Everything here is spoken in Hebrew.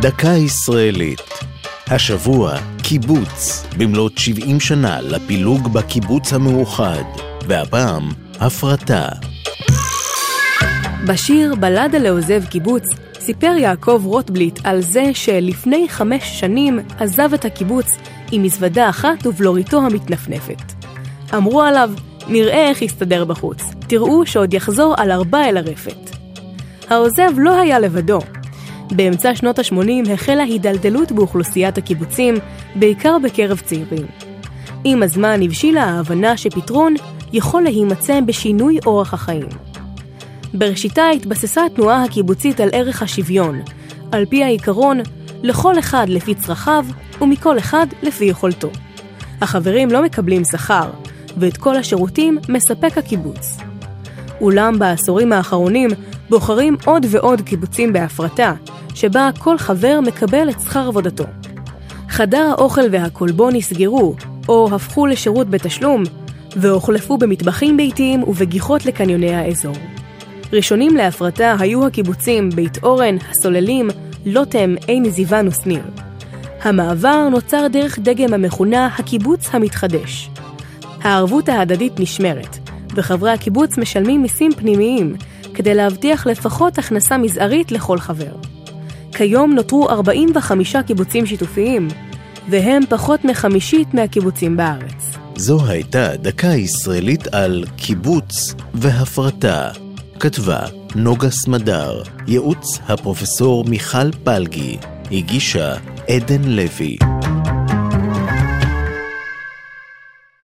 דקה ישראלית. השבוע, קיבוץ, במלאת 70 שנה לפילוג בקיבוץ המאוחד, והפעם, הפרטה. בשיר בלדה לעוזב קיבוץ סיפר יעקב רוטבליט על זה שלפני חמש שנים עזב את הקיבוץ עם מזוודה אחת ובלוריתו המתנפנפת. אמרו עליו, נראה איך יסתדר בחוץ, תראו שעוד יחזור על ארבע אל הרפת. העוזב לא היה לבדו. באמצע שנות ה-80 החלה הידלדלות באוכלוסיית הקיבוצים, בעיקר בקרב צעירים. עם הזמן הבשילה ההבנה שפתרון יכול להימצא בשינוי אורח החיים. בראשיתה התבססה התנועה הקיבוצית על ערך השוויון, על פי העיקרון לכל אחד לפי צרכיו ומכל אחד לפי יכולתו. החברים לא מקבלים שכר, ואת כל השירותים מספק הקיבוץ. אולם בעשורים האחרונים בוחרים עוד ועוד קיבוצים בהפרטה, שבה כל חבר מקבל את שכר עבודתו. חדר האוכל והכלבו נסגרו, או הפכו לשירות בתשלום, והוחלפו במטבחים ביתיים ובגיחות לקניוני האזור. ראשונים להפרטה היו הקיבוצים בית אורן, הסוללים, לוטם, עין זיוון ושניר. המעבר נוצר דרך דגם המכונה הקיבוץ המתחדש. הערבות ההדדית נשמרת, וחברי הקיבוץ משלמים מיסים פנימיים, כדי להבטיח לפחות הכנסה מזערית לכל חבר. כיום נותרו 45 קיבוצים שיתופיים, והם פחות מחמישית מהקיבוצים בארץ. זו הייתה דקה ישראלית על קיבוץ והפרטה. כתבה נוגה סמדר, ייעוץ הפרופסור מיכל פלגי, הגישה עדן לוי.